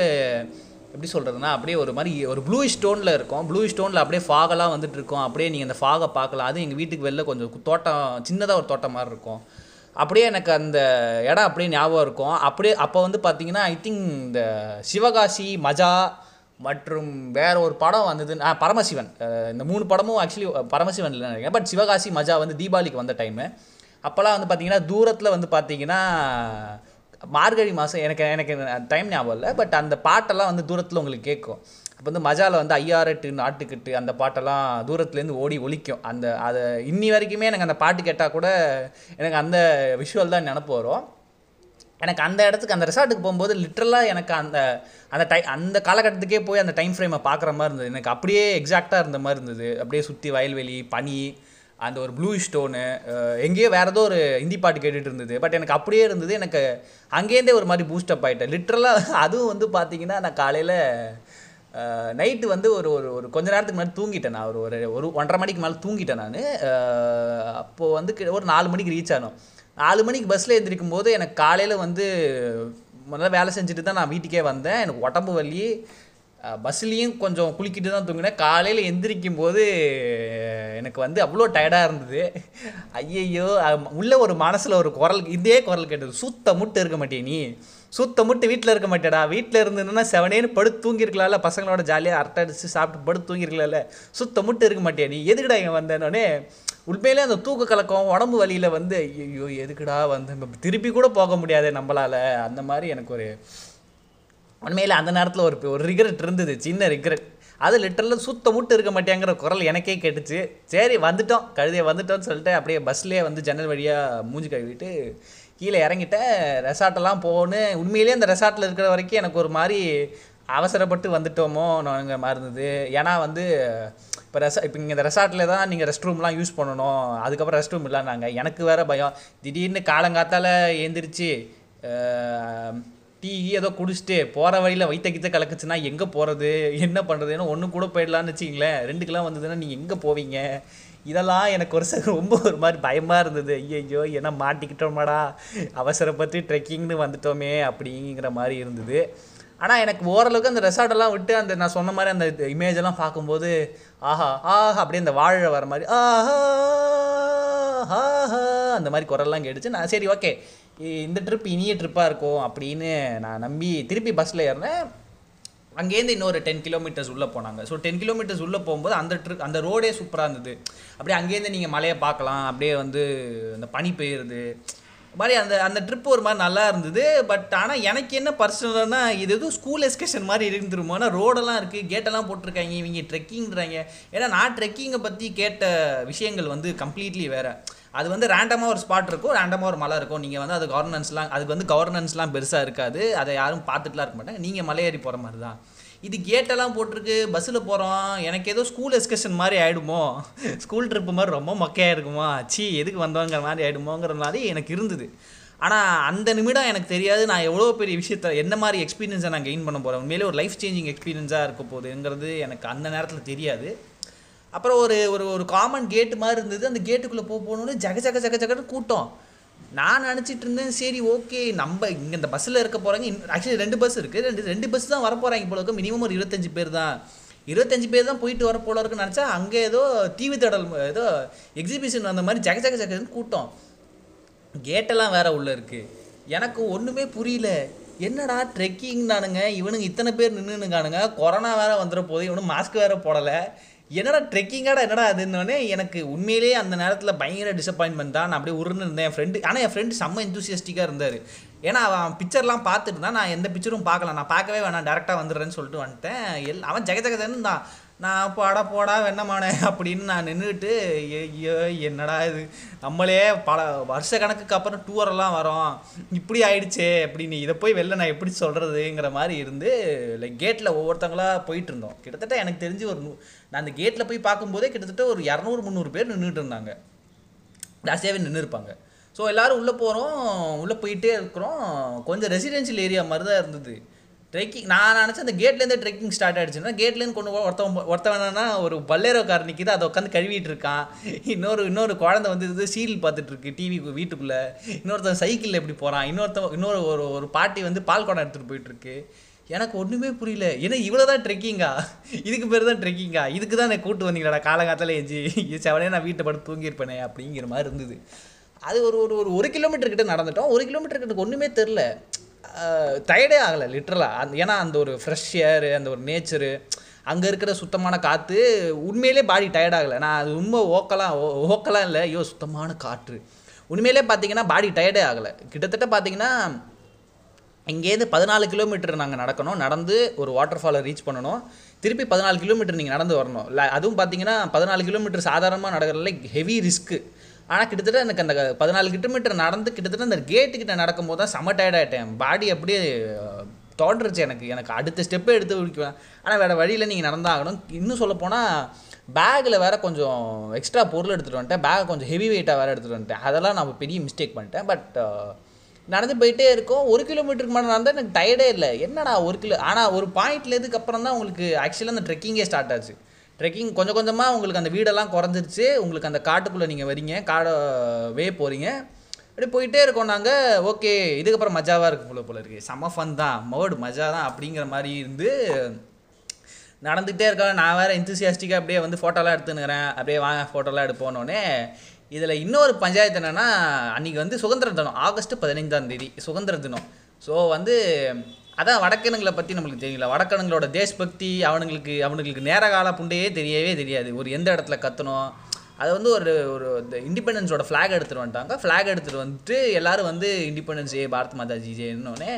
எப்படி சொல்கிறதுனா அப்படியே ஒரு மாதிரி ஒரு ப்ளூ ஸ்டோனில் இருக்கும். ப்ளூ ஸ்டோனில் அப்படியே ஃபாகெல்லாம் வந்துட்டு இருக்கும். அப்படியே நீங்கள் அந்த ஃபாகை பார்க்கலாம். அது எங்கள் வீட்டுக்கு வெளில கொஞ்சம் தோட்டம் சின்னதாக ஒரு தோட்டம் மாதிரி இருக்கும். அப்படியே எனக்கு அந்த இடம் அப்படியே ஞாபகம் இருக்கும். அப்படியே அப்போ வந்து பார்த்தீங்கன்னா ஐ திங்க் இந்த சிவகாசி மஜா மற்றும் வேற ஒரு படம் வந்தது பரமசிவன். இந்த மூணு படமும் ஆக்சுவலி பரமசிவன் இல்லை நினைக்கிறேன் பட் சிவகாசி மஜா வந்து தீபாவளிக்கு வந்த டைமு அப்போல்லாம் வந்து பார்த்தீங்கன்னா தூரத்தில் வந்து பார்த்தீங்கன்னா மார்கழி மாதம் எனக்கு எனக்கு டைம் ஞாபகம் இல்லை. பட் அந்த பாட்டெல்லாம் வந்து தூரத்தில் உங்களுக்கு கேட்கும். அப்போ வந்து மஜாவில் வந்து ஐயாரெட்டு நாட்டுக்கிட்டு அந்த பாட்டெல்லாம் தூரத்துலேருந்து ஓடி ஒழிக்கும் அந்த அதை இன்னி வரைக்குமே எனக்கு அந்த பாட்டு கேட்டால் கூட எனக்கு அந்த விஷுவல் தான் நினப்பு வரும். எனக்கு அந்த இடத்துக்கு அந்த ரெசார்ட்டுக்கு போகும்போது லிட்ரலாக எனக்கு அந்த அந்த டை அந்த காலகட்டத்துக்கே போய் அந்த டைம் ஃப்ரேமை பார்க்குற மாதிரி இருந்தது. எனக்கு அப்படியே எக்ஸாக்டாக இருந்த மாதிரி இருந்தது. அப்படியே சுற்றி வயல்வெளி பனி அந்த ஒரு ப்ளூ ஸ்டோனு எங்கேயோ வேறு ஏதோ ஒரு ஹிந்தி பாட்டு கேட்டுட்டு இருந்தது. பட் எனக்கு அப்படியே இருந்தது. எனக்கு அங்கேருந்தே ஒரு மாதிரி பூஸ்டப் ஆகிட்டேன் லிட்ரலாக அதுவும் வந்து பார்த்தீங்கன்னா நான் காலையில் நைட்டு வந்து ஒரு ஒரு ஒரு கொஞ்ச நேரத்துக்கு முன்னாடி தூங்கிட்டேன் நான். ஒரு ஒரு ஒரு ஒன்றரை மணிக்கு மேலே தூங்கிட்டேன் நான். அப்போது வந்து ஒரு நாலு மணிக்கு ரீச் ஆனோம். நாலு மணிக்கு பஸ்ஸில் எழுந்திரிக்கும் போது எனக்கு காலையில் வந்து முதல்ல வேலை செஞ்சுட்டு தான் நான் வீட்டுக்கே வந்தேன். எனக்கு உடம்பு வலி. பஸ்லேயும் கொஞ்சம் குளிக்கிட்டு தான் தூங்கினேன். காலையில் எந்திரிக்கும் போது எனக்கு வந்து அவ்வளோ டயர்டாக இருந்தது. ஐயையோ உள்ள ஒரு மனசில் ஒரு குரல் இதே குரல் கேட்டது. சுத்த முட்டு இருக்க மாட்டே நீ. சுத்த முட்டு வீட்டில் இருக்க மாட்டேடா. வீட்டில் இருந்ததுன்னா செவனேன்னு படுத்து தூங்கியிருக்கலாம்ல. பசங்களோட ஜாலியாக அரட்டை அடிச்சு சாப்பிட்டு படுத்து தூங்கியிருக்கலாம்ல. சுத்த முட்டு இருக்க மாட்டியா நீ? எதுக்குடா இங்கே வந்தேனோடனே உண்மையிலே அந்த தூக்க கலக்கம் உடம்பு வலியில் வந்து ஐயோ எதுக்குடா வந்து திருப்பி கூட போக முடியாது நம்மளால். அந்த மாதிரி எனக்கு ஒரு உண்மையில் அந்த நேரத்தில் ஒரு ஒரு ரிக்ரெட் இருந்தது. சின்ன ரிக்ரெட் அது லிட்டரில் சுத்த முட்டு இருக்க மாட்டேங்கிற குரல் எனக்கே கேட்டுச்சு. சரி வந்துட்டோம். கழுதையை வந்துட்டோம்னு சொல்லிட்டு அப்படியே பஸ்லேயே வந்து ஜன்னல் வழியாக மூஞ்சி கழுவிட்டு கீழே இறங்கிட்டேன் ரெசார்ட்டெல்லாம் போகணும் உண்மையிலேயே அந்த ரெசார்ட்டில் இருக்கிற வரைக்கும் எனக்கு ஒரு மாதிரி அவசரப்பட்டு வந்துட்டோமோ நாங்கள் மறந்துது ஏன்னா வந்து இப்போ ரெசா இப்போ இங்கே இந்த ரெசார்ட்டில் தான் நீங்கள் ரெஸ்ட் ரூம்லாம் யூஸ் பண்ணணும். அதுக்கப்புறம் ரெஸ்ட் ரூம் இல்லைன்னாங்க. எனக்கு வேறு பயம். திடீர்னு காலங்காத்தால் ஏந்திரிச்சு டீ ஏதோ குடிச்சிட்டு போகிற வழியில் வைத்த கித்த கலக்குச்சுன்னா எங்கே போகிறது என்ன பண்ணுறதுன்னு ஒன்று கூட போயிடலான்னு வச்சிங்களேன் ரெண்டு வந்ததுன்னா நீங்கள் எங்கே போவீங்க? இதெல்லாம் எனக்கு ஒரு ச- ரொம்ப ஒரு மாதிரி பயமாக இருந்தது. ஐயோ என்ன மாட்டிக்கிட்டோமாடா. அவசரப்பட்டு ட்ரெக்கிங்னு வந்துட்டோமே அப்படிங்கிற மாதிரி இருந்தது. ஆனால் எனக்கு ஓரளவுக்கு அந்த ரெசார்ட்டெல்லாம் விட்டு அந்த நான் சொன்ன மாதிரி அந்த இமேஜ் எல்லாம் பார்க்கும்போது ஆஹா ஆஹா அப்படியே அந்த வாழை வர மாதிரி ஆஹா ஆஹா அந்த மாதிரி குரல்லாம் கேட்டுச்சு. நான் சரி ஓகே இந்த ட்ரிப் இனிய ட்ரிப்பாக இருக்கும் அப்படின்னு நான் நம்பி திருப்பி பஸ்ஸில் ஏறினேன். அங்கேருந்து இன்னொரு டென் கிலோமீட்டர்ஸ் உள்ளே போனாங்க. ஸோ டென் கிலோமீட்டர்ஸ் உள்ளே போகும்போது அந்த ட்ரிப் அந்த ரோடே சூப்பராக இருந்தது. அப்படியே அங்கேருந்து நீங்கள் மலையை பார்க்கலாம். அப்படியே வந்து அந்த பனி பெய்யுறது. மாதிரி அந்த அந்த ட்ரிப் ஒரு மாதிரி நல்லா இருந்தது. பட் ஆனால் எனக்கு என்ன பர்சனல்னா இது எதுவும் ஸ்கூல் எஸ்கர்ஷன் மாதிரி இருந்துருமோனா ரோடெல்லாம் இருக்குது கேட்டெல்லாம் போட்டிருக்காங்க இவங்க ட்ரெக்கிங்கிறாங்க ஏன்னா நான் ட்ரெக்கிங்கை பற்றி கேட்ட விஷயங்கள் வந்து கம்ப்ளீட்லி வேறு. அது வந்து ரேண்டமாக ஒரு ஸ்பாட் இருக்கும் ரேண்டமாக ஒரு மலை இருக்கும். நீங்கள் வந்து அது கவர்னன்ஸ்லாம் அதுக்கு வந்து கவர்னன்ஸ்லாம் பெருசாக இருக்காது. அதை யாரும் பார்த்துட்டுலாம் இருக்க மாட்டாங்க. நீங்கள் மலையேறி போகிற மாதிரி தான். இது கேட்டெல்லாம் போட்டிருக்கு பஸ்ஸில் போகிறோம் எனக்கு ஏதோ ஸ்கூல் எக்ஸ்கர்ஷன் மாதிரி ஆகிடுமோ ஸ்கூல் ட்ரிப்பு மாதிரி ரொம்ப மொக்கையாக இருக்குமோ? ச்சீ எதுக்கு வந்தோங்கிற மாதிரி ஆகிடுமோங்கிற மாதிரி எனக்கு இருந்தது. ஆனால் அந்த நிமிடம் எனக்கு தெரியாது. நான் எவ்வளோ பெரிய விஷயத்த என்ன மாதிரி எக்ஸ்பீரியன்ஸை நான் கெயின் பண்ண போகிறேன் உண்மையிலே ஒரு லைஃப் சேஞ்சிங் எக்ஸ்பீரியன்ஸாக இருக்க போகுதுங்கிறது எனக்கு அந்த நேரத்தில் தெரியாது. அப்புறம் ஒரு ஒரு ஒரு காமன் கேட்டு மாதிரி இருந்தது. அந்த கேட்டுக்குள்ளே போக போகணுன்னு ஜக ஜக ஜக ஜகன்னு கூட்டம். நான் நினச்சிட்டு இருந்தேன் சரி ஓகே நம்ம இங்கே இந்த பஸ்ஸில் இருக்க போகிறாங்க ஆக்சுவலி ரெண்டு பஸ் இருக்குது ரெண்டு ரெண்டு பஸ் தான் வரப்போகிறாங்க போல இருக்கு மினிமம் ஒரு இருபத்தஞ்சு பேர் தான். இருபத்தஞ்சு பேர் தான் போயிட்டு வர போல இருக்குன்னு நினச்சா அங்கே ஏதோ டிவி தடல் ஏதோ எக்ஸிபிஷன் வந்த மாதிரி ஜக ஜக ஜகன்னு கூட்டம். கேட்டெல்லாம் வேற உள்ளே இருக்குது எனக்கு ஒன்றுமே புரியல. என்னடா ட்ரெக்கிங் நானுங்க இவனுங்க இத்தனை பேர் நின்றுனுங்கானுங்க கொரோனா வேற வந்துட போது இவனும் மாஸ்க் வேற போடலை. என்னடா ட்ரெக்கிங்காடா என்னடா அதுன்னொடனே எனக்கு உண்மையிலேயே அந்த நேரத்தில் பயங்கர டிசப்பாயின்மெண்ட் தான். நான் அப்படியே உருன்னு இருந்தேன். என் ஃப்ரெண்டு ஆனால் என் ஃப்ரெண்டு செம்ம எந்தூசியஸ்டிக்காக இருந்தார். ஏன்னா அவன் பிக்சர்லாம் பார்த்துட்டு தான் நான் எந்த பிக்சரும் பார்க்கல. நான் பார்க்கவே வேணாம். டேரெக்டாக வந்துடுறேன்னு சொல்லிட்டு வந்துட்டேன். எல் அவன் ஜெக தான் நான் போடா போடா வெண்ணமானே அப்படின்னு நான் நின்றுட்டு ஐயோ என்னடா இது? நம்மளே பல வருஷ கணக்குக்கு அப்புறம் டூரெல்லாம் வரோம். இப்படி ஆயிடுச்சே அப்படின்னு இதை போய் வெளில நான் எப்படி சொல்கிறதுங்கிற மாதிரி இருந்து லைக் கேட்டில் ஒவ்வொருத்தங்களாக போயிட்டு இருந்தோம். கிட்டத்தட்ட எனக்கு தெரிஞ்சு ஒரு நூ- நான் அந்த கேட்டில் போய் பார்க்கும்போதே கிட்டத்தட்ட ஒரு இரநூறு முந்நூறு பேர் நின்றுட்டு இருந்தாங்க. ஜாஸ்தியாகவே நின்று இருப்பாங்க. ஸோ எல்லோரும் உள்ளே போகிறோம் உள்ளே போயிட்டே இருக்கிறோம். கொஞ்சம் ரெசிடென்ஷியல் ஏரியா மாதிரி தான் இருந்தது. ட்ரெக்கிங் நான் நினச்சேன் அந்த கேட்லேருந்து ட்ரெக்கிங் ஸ்டார்ட் ஆகிடுச்சுன்னா கேட்லேருந்து கொண்டு ஒருத்தவன் ஒருத்தவனா ஒரு பல்லேரோ கார் நிற்கிது அதை உட்காந்து கழுவிட்டு இருக்கான். இன்னொரு இன்னொரு குழந்தை வந்து இது சீரியல் பார்த்துட்டு இருக்கு டிவி வீட்டுக்குள்ளே. இன்னொருத்தன் சைக்கிளில் எப்படி போகிறான் இன்னொருத்தன் இன்னொரு ஒரு ஒரு பாட்டி வந்து பால் குடம் எடுத்துகிட்டு போயிட்டுருக்கு எனக்கு ஒன்றுமே புரியல. ஏன்னா இவ்வளோ தான் ட்ரெக்கிங்கா இதுக்கு பேர் தான் ட்ரெக்கிங்கா இதுக்கு தான் என்னை கூட்டு வந்தீங்களாடா காலங்காத்தால எஞ்சி செவனே நான் வீட்டை படம் தூங்கியிருப்பேனே அப்படிங்கிற மாதிரி இருந்தது. அது ஒரு ஒரு ஒரு ஒரு கிலோமீட்டர் கிட்ட நடந்துட்டோம். ஒரு கிலோமீட்டர் கிட்ட ஒன்றுமே தெரில டயர்டே ஆகலை லிட்ரலாக அந்த ஏன்னா அந்த ஒரு ஃப்ரெஷ் ஏரு அந்த ஒரு நேச்சரு அங்கே இருக்கிற சுத்தமான காற்று உண்மையிலே பாடி டயர்ட் ஆகலை. நான் அது ரொம்ப ஓக்கலாம் ஓ- ஓக்கலாம் இல்லை ஐயோ சுத்தமான காற்று. உண்மையிலே பார்த்தீங்கன்னா பாடி டயர்டே ஆகலை. கிட்டத்தட்ட பார்த்தீங்கன்னா இங்கேருந்து பதினாலு கிலோமீட்டர் நாங்கள் நடக்கணும். நடந்து ஒரு வாட்டர் ஃபாலை ரீச் பண்ணணும். திருப்பி பதினாலு கிலோமீட்டர் நீங்கள் நடந்து வரணும். இல்லை அதுவும் பார்த்தீங்கன்னா பதினாலு கிலோமீட்டர் சாதாரணமாக நடக்கிறதுல ஹெவி ரிஸ்க்கு ஆனால் கிட்டத்தட்ட எனக்கு அந்த பதினாலு கிலோமீட்டர் நடந்து கிட்டத்தட்ட அந்த கேட்டுக்கிட்ட நடக்கும்போது தான் செம tired பாடி அப்படியே அஹ், தோன்றுச்சு எனக்கு. எனக்கு அடுத்த ஸ்டெப்பே எடுத்து முடிக்குவேன் ஆனால் வேறு வழியில் நீங்கள் நடந்தாகணும். இன்னும் சொல்லப்போனால் பேக்கில் வேறு கொஞ்சம் எக்ஸ்ட்ரா பொருள் எடுத்துகிட்டு வந்துட்டேன். பேக் கொஞ்சம் ஹெவி வெயிட்டாக வேறு எடுத்துகிட்டு வந்துட்டேன். அதெல்லாம் நான் பெரிய மிஸ்டேக் பண்ணிட்டேன். பட் நடந்து போயிட்டே இருக்கோம். ஒரு கிலோமீட்டருக்கு மேலே நடந்தால் எனக்கு டயர்டே இல்லை. என்னடா ஒரு கிலோ ஆனால் ஒரு பாயிண்ட்லேதுக்கு அப்புறம் தான் உங்களுக்கு ஆக்சுவலாக அந்த ட்ரெக்கிங்கே ஸ்டார்ட் ஆச்சு. ட்ரெக்கிங் கொஞ்சம் கொஞ்சமாக உங்களுக்கு அந்த வீடெல்லாம் குறைஞ்சிருச்சு. உங்களுக்கு அந்த காட்டுக்குள்ளே நீங்கள் வரீங்க. காடை வே போகிறீங்க அப்படி போயிட்டே இருக்கோம் நாங்கள் ஓகே இதுக்கப்புறம் மஜாவாக இருக்குது போல போல இருக்குது செம ஃபன் தான். மோடு மஜா தான் அப்படிங்கிற மாதிரி இருந்து நடந்துகிட்டே இருக்கோம் நான் வேறு இன்த்துசியாஸ்டிக்காக அப்படியே வந்து ஃபோட்டோலாம் எடுத்துனுக்கிறேன் அப்படியே வாங்க ஃபோட்டோலாம் எடுப்போனோடனே இதில் இன்னொரு பஞ்சாயத்து என்னென்னா அன்றைக்கி வந்து சுதந்திர தினம். ஆகஸ்ட் பதினைந்தாம் தேதி சுதந்திர தினம். ஸோ வந்து அதான் வடக்கணுங்களை பற்றி நம்மளுக்கு தெரியல. வடக்கணுங்களோட தேஷ்பக்தி அவனுங்களுக்கு அவனுங்களுக்கு நேர கால புண்டையே தெரியவே தெரியாது. ஒரு எந்த இடத்துல கத்தணும்? அது வந்து ஒரு ஒரு இந்த இண்டிபெண்டன்ஸோட ஃப்ளாக் எடுத்துகிட்டு வந்துட்டாங்க. ஃப்ளாக் எடுத்துகிட்டு வந்துட்டு எல்லாரும் வந்து இண்டிபெண்டன்ஸ் ஏ பாரத் மாதா ஜி ஜேன்னொடனே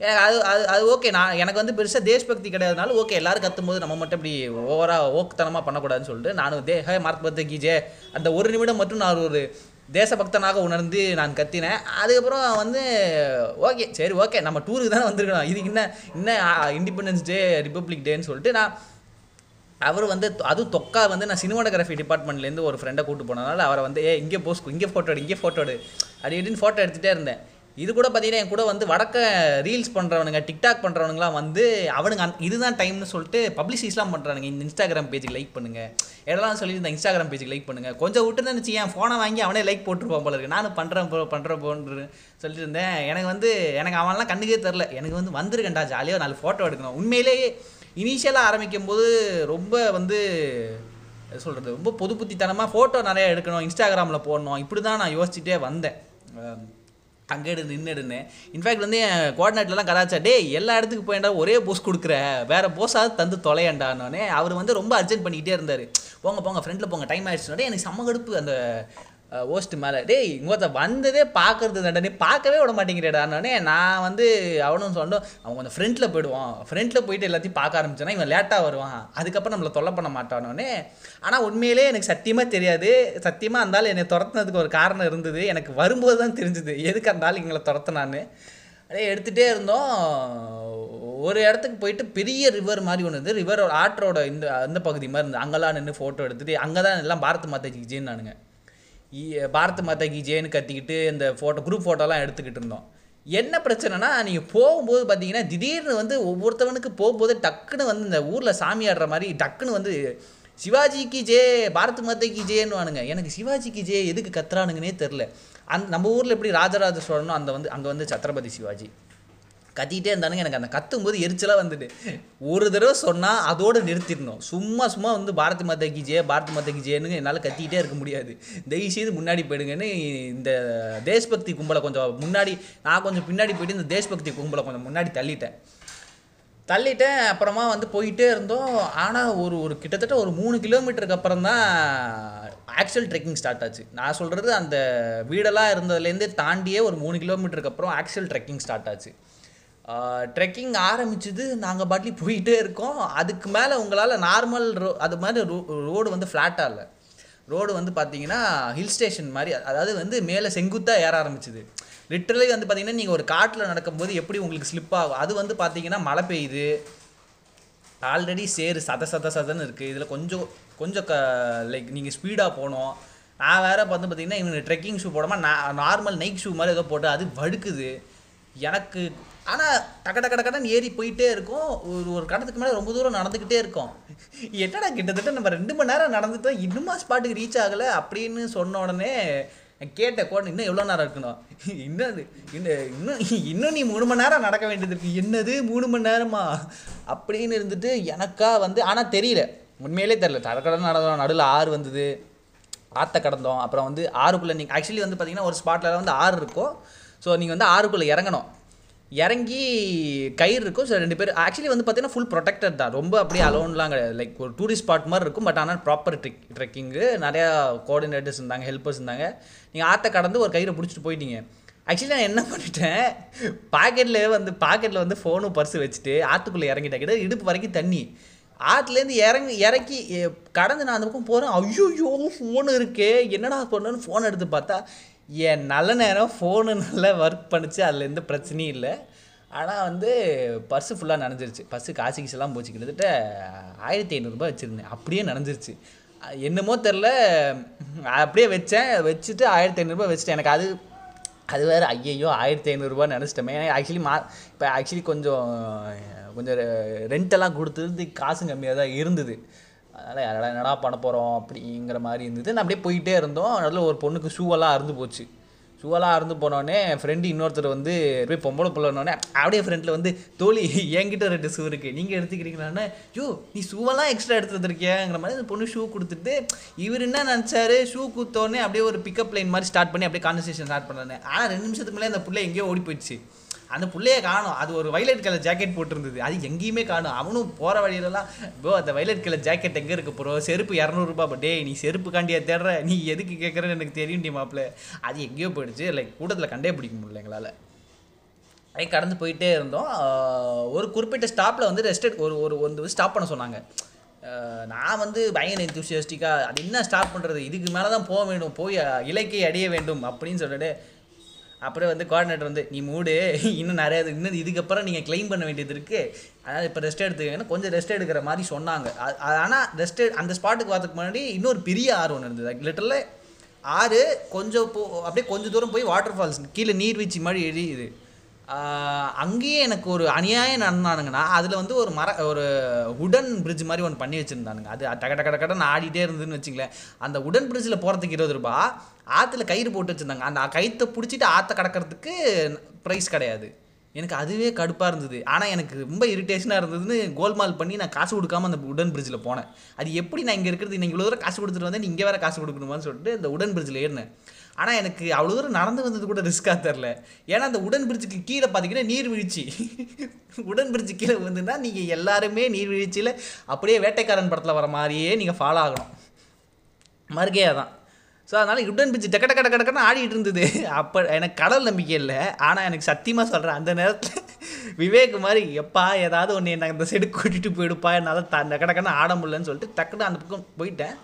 எனக்கு அது அது அது ஓகே நான் எனக்கு வந்து பெருசாக தேஷ்பக்தி கிடையாதுனால ஓகே எல்லோரும் கத்தும்போது நம்ம மட்டும் இப்படி ஓவராக ஓக்குத்தனமாக பண்ணக்கூடாதுன்னு சொல்லிட்டு நானும் தே ஹே மார்க் பத்த கீஜே அந்த ஒரு நிமிடம் மட்டும் நான் ஒரு தேசபக்தனாக உணர்ந்து நான் கத்தினேன். அதுக்கப்புறம் வந்து ஓகே சரி ஓகே நம்ம டூருக்கு தானே வந்திருக்கணும். இதுக்கு என்ன இன்னும் இண்டிபெண்டன்ஸ் டே ரிப்பப்ளிக் டேன்னு சொல்லிட்டு நான் அவர் வந்து அதுவும் தொக்கா வந்து நான் சினிமாட்டோகிராஃபி டிபார்ட்மெண்ட்லேருந்து ஒரு ஃப்ரெண்டை கூட்டு போனதுனால அவரை வந்து ஏ இங்கே போஸ்க்கு இங்கே ஃபோட்டோ எடு இங்கே ஃபோட்டோ எடு. அப்படி இப்படின்னு ஃபோட்டோ எடுத்துகிட்டே இருந்தேன். இது கூட பார்த்தீங்கன்னா என் கூட வந்து வடக்க ரீல்ஸ் பண்ணுறவனுங்க டிக்டாக் பண்ணுறவனுங்களாம் வந்து அவனுங்க அந் இதுதான் டைம்னு சொல்லிட்டு பப்ளிசிஸ்லாம் பண்ணுறானுங்க இந்த இன்ஸ்டாகிராம் பேஜுக்கு லைக் பண்ணுங்கள் எல்லாம் சொல்லி இந்த இன்ஸ்டாகிராம் பேஜுக்கு லைக் பண்ணுங்க. கொஞ்சம் விட்டு நினச்சி என் ஃபோனை வாங்கி அவனே லைக் போட்டுருப்பான் போல இருக்கு. நானும் பண்ணுறேன் போ பண்ணுறேன் போன்று சொல்லிட்டு இருந்தேன். எனக்கு வந்து எனக்கு அவன்லாம் கண்ணுக்கே தெரில எனக்கு வந்து வந்திருக்கேன்டா ஜாலியாக நாலு ஃபோட்டோ எடுக்கணும். உண்மையிலேயே இனிஷியலாக ஆரம்பிக்கும் போது ரொம்ப வந்து சொல்கிறது ரொம்ப பொது புத்தித்தனமாக ஃபோட்டோ நிறையா எடுக்கணும் இன்ஸ்டாகிராமில் போடணும். இப்படி தான் நான் யோசிச்சுட்டே வந்தேன். அஹ் அங்கே இருந்து நின்றுடுன்னு இன்ஃபேக்ட் வந்து என் கோஆர்டினேட்லாம் கதாச்சா டே எல்லா இடத்துக்கு போயிட்டா ஒரே போஸ் கொடுக்குற. வேறு போஸாவது தந்து தொலையண்டானோடனே அவர் வந்து ரொம்ப அர்ஜென்ட் பண்ணிக்கிட்டே இருந்தார். போங்க போங்க ஃப்ரெண்டில் போங்க டைம் ஆயிடுச்சுனே எனக்கு செம்ம கடுப்பு. அந்த ஓஸ்ட் மேலே. டேய் இங்கொத்த வந்ததே பார்க்கறது தாண்டே பார்க்கவே விட மாட்டேங்கிறடானே நான் வந்து அவனும் சொன்னோம் அவன் கொஞ்சம் ஃப்ரண்ட்டில் போயிடுவான். ஃப்ரண்ட்டில் போயிட்டு எல்லாத்தையும் பார்க்க ஆரம்பிச்சானா இவன் லேட்டாக வருவான். அதுக்கப்புறம் நம்மளை தொல்லை பண்ண மாட்டானோடனே ஆனால் உண்மையிலே எனக்கு சத்தியமாக தெரியாது. சத்தியமாக இருந்தாலும் என்னை துரத்துனதுக்கு ஒரு காரணம் இருந்தது. எனக்கு வரும்போது தான் தெரிஞ்சுது. எதுக்கு இருந்தாலும் எங்களை துரத்துனான்னு. அப்படியே எடுத்துகிட்டே இருந்தோம். ஒரு இடத்துக்கு போயிட்டு பெரிய ரிவர் மாதிரி ஒன்று இருந்தது. ரிவர் ஆற்றோட இந்த அந்த பகுதி மாதிரி இருந்தது. அங்கெல்லாம் நின்று ஃபோட்டோ எடுத்துட்டு அங்கே தான் எல்லாம் பாரத் மாதாஜிக்கு ஜெயின்னானுங்க இ- பாரத் மாதா கி ஜேன்னு கத்திக்கிட்டு இந்த ஃபோட்டோ குரூப் ஃபோட்டோலாம் எடுத்துக்கிட்டு இருந்தோம். என்ன பிரச்சனைனா நீங்கள் போகும்போது பார்த்தீங்கன்னா திடீர்னு வந்து ஒவ்வொருத்தவனுக்கு போகும்போது டக்குன்னு வந்து இந்த ஊரில் சாமி ஆடுற மாதிரி டக்குன்னு வந்து சிவாஜிக்கு ஜே பாரத் மாதைக்கு கி ஜேன்னு வானுங்க எனக்கு சிவாஜிக்கு ஜே எதுக்கு கத்துறானுங்கன்னே தெரில அந் நம்ம ஊரில் எப்படி ராஜராஜ சோழனோ அந்த வந்து அங்கே வந்து சத்ரபதி சிவாஜி. கத்திக்கிட்டே இருந்தானுங்க. எனக்கு அந்த கத்தும்போது எரிச்சலாக வந்துட்டு. ஒரு தடவை சொன்னால் அதோடு நிறுத்திடணும். சும்மா சும்மா வந்து பாரத் மாதா கி ஜே பாரத் மாதா கி ஜேன்னு என்னால் கத்திக்கிட்டே இருக்க முடியாது. தயவு செய்து முன்னாடி போயிடுங்கன்னு இந்த தேஷ்பக்தி கும்பலை கொஞ்சம் முன்னாடி நான் கொஞ்சம் பின்னாடி போயிட்டு இந்த தேஷ்பக்தி கும்பலை கொஞ்சம் முன்னாடி தள்ளிட்டேன். தள்ளிட்டேன். அப்புறமா வந்து போயிட்டே இருந்தோம். ஆனால் ஒரு ஒரு கிட்டத்தட்ட ஒரு மூணு கிலோமீட்டருக்கு அப்புறம் தான் ஆக்சுவல் ட்ரெக்கிங் ஸ்டார்ட் ஆச்சு. நான் சொல்கிறது அந்த வீடெல்லாம் இருந்ததுலேருந்து தாண்டியே ஒரு மூணு கிலோமீட்டருக்கு அப்புறம் ஆக்சுவல் ட்ரெக்கிங் ஸ்டார்ட் ஆச்சு. ட்ரெக்கிங் ஆரம்பிச்சது. நாங்கள் பாட்லி போயிட்டே இருக்கோம். அதுக்கு மேலே உங்களால் நார்மல் ரோ அது மாதிரி ரோ ரோடு வந்து ஃப்ளாட்டாக இல்லை. ரோடு வந்து பார்த்தீங்கன்னா ஹில் ஸ்டேஷன் மாதிரி அதாவது வந்து மேலே செங்குத்தாக ஏற ஆரம்பிச்சுது. லிட்டரலி வந்து பார்த்தீங்கன்னா நீங்கள் ஒரு காட்டில் நடக்கும்போது எப்படி உங்களுக்கு ஸ்லிப் ஆகும்? அது வந்து பார்த்தீங்கன்னா மழை பெய்யுது. ஆல்ரெடி சேரு சத சத சதன்னு இருக்குது இதில் கொஞ்சம் கொஞ்சம் க லைக் நீங்கள் ஸ்பீடாக போகணும். நான் வேறு வந்து பார்த்தீங்கன்னா இவங்க ட்ரெக்கிங் ஷூ போடாமல் நான் நார்மல் நைக் ஷூ மாதிரி ஏதோ போட்டு அது வழுக்குது. எனக்கு ஆனால் டக்க டக்க டக்கடன் ஏறி போயிட்டே இருக்கும். ஒரு ஒரு கடத்துக்கு மேலே ரொம்ப தூரம் நடந்துக்கிட்டே இருக்கும். என்னடா கிட்டத்தட்ட நம்ம ரெண்டு மணி நேரம் நடந்துட்டோம் இன்னுமா ஸ்பாட்டுக்கு ரீச் ஆகலை அப்படின்னு சொன்ன உடனே கேட்ட கோட் இன்னும் எவ்வளோ நேரம் இருக்கணும்? என்னது இன்னும் இன்னும் இன்னும் நீ மூணு மணி நேரம் நடக்க வேண்டியது இருக்கு. என்னது மூணு மணி நேரமா? அப்படின்னு இருந்துட்டு எனக்கா வந்து ஆனால் தெரியல. உண்மையிலே தெரியல. தரக்கடன் நடந்தோம். நடுவில் ஆறு வந்தது. ஆற்ற கடந்தோம். அப்புறம் வந்து ஆறுக்குள்ளே நீங்கள் ஆக்சுவலி வந்து பார்த்தீங்கன்னா ஒரு ஸ்பாட்டில் வந்து ஆறு இருக்கும். ஸோ நீங்கள் வந்து ஆறுக்குள்ளே இறங்கணும். இறங்கி கயிறு இருக்கும். ஸோ ரெண்டு பேர் ஆக்சுவலி வந்து பார்த்தீங்கன்னா ஃபுல் ப்ரொடெக்டட் தான். ரொம்ப அப்படியே அலோன்லாம் கிடையாது. லைக் ஒரு டூரிஸ்ட் ஸ்பாட் மாதிரி இருக்கும் பட் ஆனால் ப்ராப்பர் ட்ரெக் ட்ரெக்கிங்கு நிறையா கோஆர்டினேட்டர்ஸ் இருந்தாங்க ஹெல்ப்பர்ஸ் இருந்தாங்க. நீங்கள் ஆற்ற கடந்து ஒரு கயிறை பிடிச்சிட்டு போயிட்டீங்க. ஆக்சுவலி நான் என்ன பண்ணிட்டேன் பாக்கெட்டில் வந்து பாக்கெட்டில் வந்து ஃபோனும் பர்ஸு வச்சுட்டு ஆற்றுக்குள்ளே இறங்கிட்டேன். கிட்ட இடுப்பு வரைக்கும் தண்ணி. ஆற்றுலேருந்து இறங்கி இறக்கி கடந்து நான் அந்த பக்கம் போகிறேன் ஐயோ ஃபோனு இருக்கே. என்னடா பண்ணுன்னு ஃபோன் எடுத்து பார்த்தா என் நல்ல நேரம் ஃபோனு நல்லா ஒர்க் பண்ணிச்சு அதில் எந்த பிரச்சனையும் இல்லை. ஆனால் வந்து பர்ஸு ஃபுல்லாக நனைஞ்சிருச்சு. பர்ஸு காசு கீசெல்லாம் போச்சு. கிட்டத்தட்ட ஆயிரத்தி ஐநூறுரூபா வச்சுருந்தேன். அப்படியே நனைஞ்சிருச்சு. என்னமோ தெரில அப்படியே வச்சேன். வச்சுட்டு ஆயிரத்தி ஐநூறுரூபா வச்சுட்டேன். எனக்கு அது அது வேறு ஐயையோ ஆயிரத்தி ஐநூறுரூபா நினச்சிட்டோமே ஆக்சுவலி மா இப்போ ஆக்சுவலி கொஞ்சம் கொஞ்சம் ரெண்டெல்லாம் கொடுத்துருந்து காசும் கம்மியாக தான் இருந்தது. அதனால் யாரடா என்னடா பண்ண போகிறோம் அப்படிங்கிற மாதிரி இருந்தது. நான் அப்படியே போயிட்டே இருந்தோம். அதில் ஒரு பொண்ணுக்கு ஷூவெல்லாம் அறுந்து போச்சு. ஷூவெல்லாம் அறுந்து போனோடனே ஃப்ரெண்டு இன்னொருத்தர் வந்து போய் பொம்பளை பிள்ளைனோடனே அப்படியே ஃப்ரெண்டில் வந்து தோழி என்கிட்ட ரெண்டு ஷூ இருக்குது நீங்கள் எடுத்துக்கிறீங்களான்னு யோ நீ ஷூவெல்லாம் எக்ஸ்ட்ரா எடுத்து வந்திருக்கியங்கிற மாதிரி அந்த பொண்ணு ஷூ கொடுத்துட்டு இவர் என்ன நினச்சாரு? ஷூ கொடுத்தோடனே அப்படியே ஒரு பிக்கப் லைன் மாதிரி ஸ்டார்ட் பண்ணி அப்படியே கான்வர்சேஷன் ஸ்டார்ட் பண்ணானே. ஆனால் ரெண்டு நிமிஷத்துக்கு மேலே அந்த பிள்ளை எங்கேயோ ஓடி போயிடுச்சு. அந்த புள்ளைய காணும். அது ஒரு வைலட் கலர் ஜாக்கெட் போட்டிருந்தது. அது எங்கேயுமே காணும். அவனும் போகிற வழியிலலாம் ப்ரோ அந்த வைலட் கலர் ஜாக்கெட் எங்கே இருக்கு ப்ரோ? செருப்பு இரநூறுபா பட் டே நீ செருப்பு காண்டியா தேடுற? நீ எதுக்கு கேட்குறன்னு எனக்கு தெரியும் டி மாப்பிள்ள அது எங்கேயோ போயிடுச்சு. லைக் கூட்டத்தில் கண்டே பிடிக்க முடியல எங்களால். அதே கடந்து போயிட்டே இருந்தோம். ஒரு குறிப்பிட்ட ஸ்டாப்பில் வந்து ரெஸ்டட் ஒரு ஒரு வந்து ஸ்டாப் பண்ண சொன்னாங்க. நான் வந்து பயங்கர எந்தூசியஸ்டிக்காக அது என்ன ஸ்டாப் பண்ணுறது இதுக்கு மேலே தான் போக வேண்டும் போய் இலக்கை அடைய வேண்டும். அப்படின்னு சொல்லிட்டு அப்புறம் வந்து கோஆர்டினேட்டர் வந்து நீ மூடு இன்னும் நிறைய இது- இன்னும் இதுக்கப்புறம் நீங்கள் கிளைம் பண்ண வேண்டியது இருக்குது அதனால் இப்போ ரெஸ்ட் எடுத்துக்கங்கன்னா கொஞ்சம் ரெஸ்ட் எடுக்கிற மாதிரி சொன்னாங்க. ஆனால் ரெஸ்ட் அந்த ஸ்பாட்டுக்கு வரதுக்கு முன்னாடி இன்னொரு பெரிய ஆறு ஒன்று இருந்தது. லிட்டரில் ஆறு கொஞ்சம் போ அப்படியே கொஞ்சம் தூரம் போய் வாட்டர் ஃபால்ஸ் கீழே நீர்வீழ்ச்சி மாதிரி எரியுது. அங்கேயே எனக்கு ஒரு அநியாயம் நடந்தானுங்கன்னா அதில் வந்து ஒரு மர ஒரு உடன் பிரிட்ஜ் மாதிரி ஒன்று பண்ணி வச்சுருந்தானுங்க. அது டக டக டக்கடன்னு ஆடிட்டே இருந்ததுன்னு வச்சுங்களேன் அந்த உடன் பிரிட்ஜில் போகிறதுக்கு இருபது ரூபா ஆற்றுல கயிறு போட்டு வச்சுருந்தாங்க. அந்த கயிற்றை பிடிச்சிட்டு ஆற்ற கடக்கிறதுக்கு ப்ரைஸ் கிடையாது. எனக்கு அதுவே கடுப்பாக இருந்தது. ஆனால் எனக்கு ரொம்ப இரிட்டேஷனாக இருந்ததுன்னு கோல்மால் பண்ணி நான் காசு கொடுக்காம அந்த உடன் பிரிட்ஜில் போனேன். அது எப்படி நான் இங்கே இருக்கிறது? நீங்கள் இவ்வளோ தூரம் காசு கொடுத்துட்டு வந்தேன் இங்கே வேறு காசு கொடுக்கணுமான்னு சொல்லிட்டு இந்த உடன் பிரிட்ஜில் ஏறினேன். ஆனால் எனக்கு அவ்வளோ தூரம் நடந்து வந்தது கூட ரிஸ்க்காக தெரில ஏன்னா அந்த உடன்பிரிட்ஜுக்கு கீழே பார்த்தீங்கன்னா நீர்வீழ்ச்சி உடன்பிரிட்ஜு கீழே வந்துன்னா நீங்கள் எல்லாருமே நீர்வீழ்ச்சியில் அப்படியே வேட்டைக்காரன் படத்தில் வர மாதிரியே நீங்கள் ஃபாலோ ஆகணும். மறுகையா தான் ஸோ அதனால் உடன் பிரிட்ஜ் டக்க டக்க டக்க டக்குன்னு ஆடிட்டு இருந்தது. அப்போ எனக்கு கடல் நம்பிக்கை இல்லை. ஆனால் எனக்கு சத்தியமாக சொல்கிறேன் அந்த நேரத்தில் விவேக் மாதிரி எப்பா ஏதாவது ஒன்று என்னை அந்த சைடு கூட்டிகிட்டு போயிடுப்பா என்னால் த டக்க டக்கன்னு ஆட முடியலன்னு சொல்லிட்டு டக்குன்னு அந்த பக்கம் போயிட்டேன்.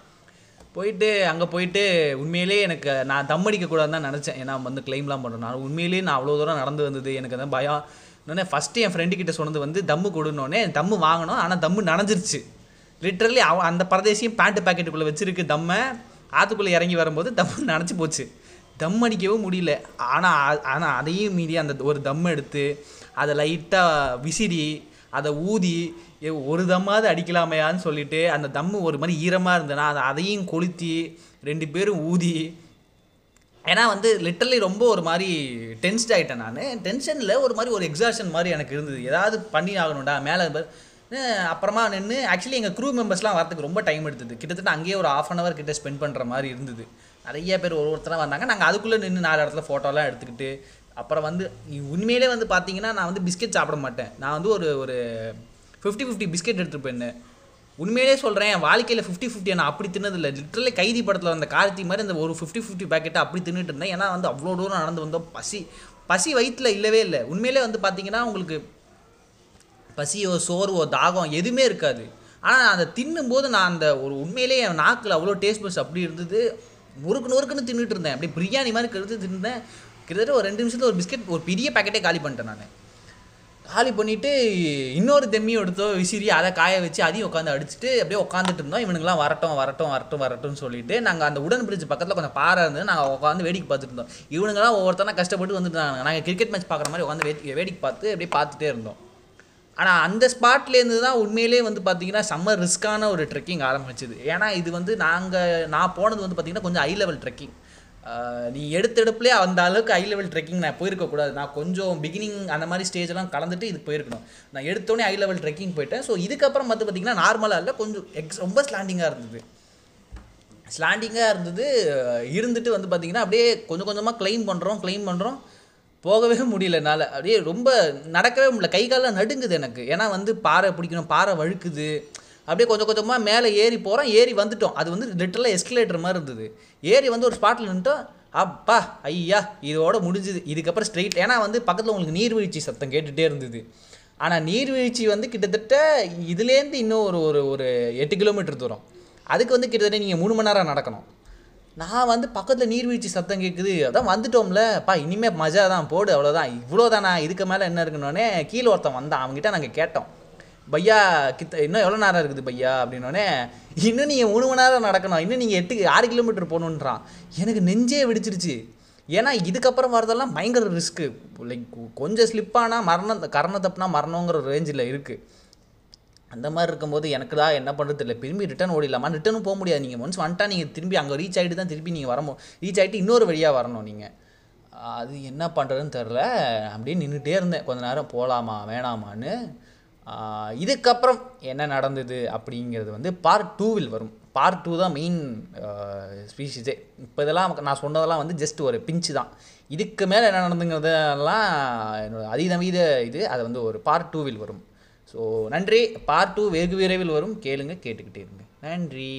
போயிட்டு அங்கே போயிட்டு உண்மையிலேயே எனக்கு நான் தம் அடிக்கக்கூடாதுன்னு தான் நினச்சேன். ஏன்னா வந்து கிளைம்லாம் பண்ணுறேன் நான் உண்மையிலேயே நான் அவ்வளோ தூரம் நடந்து வந்தது எனக்கு அந்த பயம். இன்னொன்னே ஃபஸ்ட்டு என் ஃப்ரெண்டுக்கிட்ட சொன்னது வந்து தம்மு கொடுனோடனே தம்மு வாங்கணும். ஆனால் தம்மு நனைஞ்சிருச்சு. லிட்ரலி அவ அந்த பரதேசியும் பேண்ட்டு பாக்கெட்டுக்குள்ளே வச்சிருக்கு தம்மை. ஆற்றுக்குள்ளே இறங்கி வரும்போது தம்மு நினச்சி போச்சு. தம் அடிக்கவும் முடியல. ஆனால் ஆனால் அதையும் மீறி அந்த ஒரு தம் எடுத்து அதை லைட்டாக விசிறி அதை ஊதி ஏ, ஒரு தம்மாவது அடிக்கலாமையான்னு சொல்லிட்டு அந்த தம்மு ஒரு மாதிரி ஈரமாக இருந்ததுன்னா அதை அதையும் கொளுத்தி ரெண்டு பேரும் ஊதி ஏன்னா வந்து லிட்டரலி ரொம்ப ஒரு மாதிரி டென்ஸ்ட் ஆகிட்டேன் நான். டென்ஷனில் ஒரு மாதிரி ஒரு எக்ஸாஷன் மாதிரி எனக்கு இருந்தது. ஏதாவது பண்ணி ஆகணும்டா மேலே அப்புறமா நின்று ஆக்சுவலி எங்கள் க்ரூ மெம்பர்ஸ்லாம் வரதுக்கு ரொம்ப டைம் எடுத்தது. கிட்டத்தட்ட அங்கேயே ஒரு ஆஃப் அன் அவர் கிட்டே ஸ்பெண்ட் பண்ணுற மாதிரி இருந்தது. நிறைய பேர் ஒரு ஒருத்தராக வந்தாங்க. நாங்கள் அதுக்குள்ளே நின்று நாலு இடத்துல ஃபோட்டோலாம் எடுத்துக்கிட்டு அப்புறம் வந்து நீ உண்மையிலே வந்து பார்த்தீங்கன்னா நான் வந்து பிஸ்கெட் சாப்பிட மாட்டேன். நான் வந்து ஒரு ஒரு ஃபிஃப்டி ஃபிஃப்டி பிஸ்கெட் எடுத்துகிட்டு போயிருந்தேன் உண்மையிலே சொல்கிறேன் என் வாழ்க்கையில் ஃபிஃப்டி ஃபிஃப்டி நான் அப்படி தின்னதில்லை. லிட்டரலி கைதி படத்தில் வந்த கார்த்தி மாதிரி அந்த ஒரு ஃபிஃப்டி ஃபிஃப்டி பேக்கெட்டை அப்படி தின்னுட்டு இருந்தேன். ஏன்னா வந்து அவ்வளோ தூரம் நடந்து வந்தோம். பசி பசி வயிற்றில் இல்லவே இல்லை. உண்மையிலே வந்து பார்த்தீங்கன்னா உங்களுக்கு பசியோ சோர்வோ தாகம் எதுவுமே இருக்காது. ஆனால் அந்த தின்னும்போது நான் அந்த ஒரு உண்மையிலேயே என் நாக்கில் அவ்வளோ டேஸ்ட் பஸ் அப்படி இருந்தது. நொறுக்கு நொறுக்குன்னு தின்னுட்டு இருந்தேன். அப்படியே பிரியாணி மாதிரி கருத்து தின்னேன் கிட்டத்தட்ட ஒரு ரெண்டு நிமிஷத்தில் ஒரு பிஸ்கெட் ஒரு பெரிய பேக்கெட்டே காலி பண்ணிட்டேன் நான். காலி பண்ணிவிட்டு இன்னொரு தெம்மியும் எடுத்தோ விசிறி அதை காய வச்சு அதையும் உட்காந்து அடிச்சுட்டு அப்படியே உட்காந்துட்டு இருந்தோம். இவனுங்களாம் வரட்டும் வரட்டும் வரட்டும் வரட்டும்னு சொல்லிட்டு நாங்கள் அந்த உடன் பிரிட்ஜ் பக்கத்தில் கொஞ்சம் பாறை இருந்து நாங்கள் உட்காந்து வேடிக்கை பார்த்துட்டு இருந்தோம். இவனுங்களாம் ஒவ்வொருத்தனா கஷ்டப்பட்டு வந்துட்டாங்க. நாங்கள் கிரிக்கெட் மேட்ச் பார்க்குற மாதிரி உட்காந்து வேடிக்கை வேடிக்கை பார்த்து அப்படியே பார்த்துட்டே இருந்தோம். ஆனால் அந்த ஸ்பாட்லேருந்து தான் உண்மையிலே வந்து பார்த்தீங்கன்னா செம்ம ரிஸ்க்கான ஒரு ட்ரெக்கிங் ஆரம்பிச்சது. ஏன்னா இது வந்து நாங்கள் நான் போனது வந்து பார்த்தீங்கன்னா கொஞ்சம் ஹை லெவல் ட்ரெக்கிங் நீ எடுத்த எடுப்புலேயே அந்த அளவுக்கு ஹை லெவல் ட்ரெக்கிங் நான் போயிருக்கக்கூடாது. நான் கொஞ்சம் பிகினிங் அந்த மாதிரி ஸ்டேஜ்லாம் கலந்துட்டு இதுக்கு போயிருக்கணும். நான் எடுத்தோடனே ஹை லெவல் ட்ரெக்கிங் போயிட்டேன். ஸோ இதுக்கப்புறம் வந்து பார்த்தீங்கன்னா நார்மலாக இல்லை கொஞ்சம் எக்ஸ் ரொம்ப ஸ்லாண்டிங்காக இருந்தது. ஸ்லாண்டிங்காக இருந்தது. இருந்துட்டு வந்து பார்த்தீங்கன்னா அப்படியே கொஞ்சம் கொஞ்சமாக க்ளைம் பண்ணுறோம் கிளைம் பண்ணுறோம் போகவே முடியல என்னால். அப்படியே ரொம்ப நடக்கவே முடியல. கை காலில் நடுங்குது எனக்கு. ஏன்னா வந்து பாறை பிடிக்கணும் பாறை வழுக்குது. அப்படியே கொஞ்சம் கொஞ்சமாக மேலே ஏறி போகிறோம் ஏறி வந்துட்டோம். அது வந்து லிட்டரலாக எஸ்கலேட்டர் மாதிரி இருந்தது. ஏறி வந்து ஒரு ஸ்பாட்டில் நின்ட்டோம் அப்பா ஐயா இதோட முடிஞ்சுது. இதுக்கப்புறம் ஸ்ட்ரெயிட் ஏன்னா வந்து பக்கத்தில் உங்களுக்கு நீர்வீழ்ச்சி சத்தம் கேட்டுகிட்டே இருந்தது. ஆனால் நீர்வீழ்ச்சி வந்து கிட்டத்தட்ட இதுலேருந்து இன்னும் ஒரு ஒரு ஒரு எட்டு கிலோமீட்டர் தூரம். அதுக்கு வந்து கிட்டத்தட்ட நீங்கள் மூணு மணி நேரம் நடக்கணும். நான் வந்து பக்கத்தில் நீர்வீழ்ச்சி சத்தம் கேட்குது அதான் வந்துட்டோம்ல. பா இனிமேல் மஜா தான் போடு அவ்வளோதான் இவ்வளோதானா இதுக்கு மேலே என்ன இருக்குன்னொடனே கீழே ஒருத்தன் வந்தான். அவங்ககிட்ட நாங்கள் கேட்டோம். பையா கித்த இன்னும் எவ்வளோ நேரம் இருக்குது பையா? அப்படின்னோடனே இன்னும் நீங்கள் மூணு மணி நேரம் நடக்கணும். இன்னும் நீங்கள் எட்டு ஆறு கிலோமீட்டர் போகணுன்றான் எனக்கு நெஞ்சே வெடிச்சிருச்சு. ஏன்னா இதுக்கப்புறம் வரதெல்லாம் பயங்கர ரிஸ்க்கு லைக் கொஞ்சம் ஸ்லிப்பானால் மரணம் கரண தப்புனா மரணங்கிற ரேஞ்சில் இருக்குது அந்த மாதிரி இருக்கும்போது எனக்கு தான் என்ன பண்ணுறது இல்லை திரும்பி ரிட்டர்ன் ஓடிடலாமா ரிட்டர்னும் போக முடியாது. நீங்கள் ஒன்ஸ் வந்துட்டா நீங்கள் திரும்பி அங்கே ரீச் ஆகிட்டு தான் திரும்பி நீங்கள் வரமோ ரீச் ஆகிட்டு இன்னொரு வழியாக வரணும் நீங்கள் அது என்ன பண்ணுறதுன்னு தெரில அப்படியே நின்றுட்டே இருந்தேன். கொஞ்ச நேரம் போகலாமா வேணாமான்னு. இதுக்கப்புறம் என்ன நடந்தது அப்படிங்கிறது வந்து பார்ட் டூவில் வரும். பார்ட் டூ தான் மெயின் ஸ்பீஷிஸே இப்போ இதெல்லாம் நான் சொன்னதெல்லாம் வந்து ஜஸ்ட் ஒரு பிஞ்சு தான். இதுக்கு மேலே என்ன நடந்துங்கிறதெல்லாம் என்னோட அதிநவீத இது அது வந்து ஒரு பார்ட் டூவில் வரும். ஸோ நன்றி. பார்ட் டூ வெகு விரைவில் வரும். கேளுங்க கேட்டுக்கிட்டே இருங்க. நன்றி.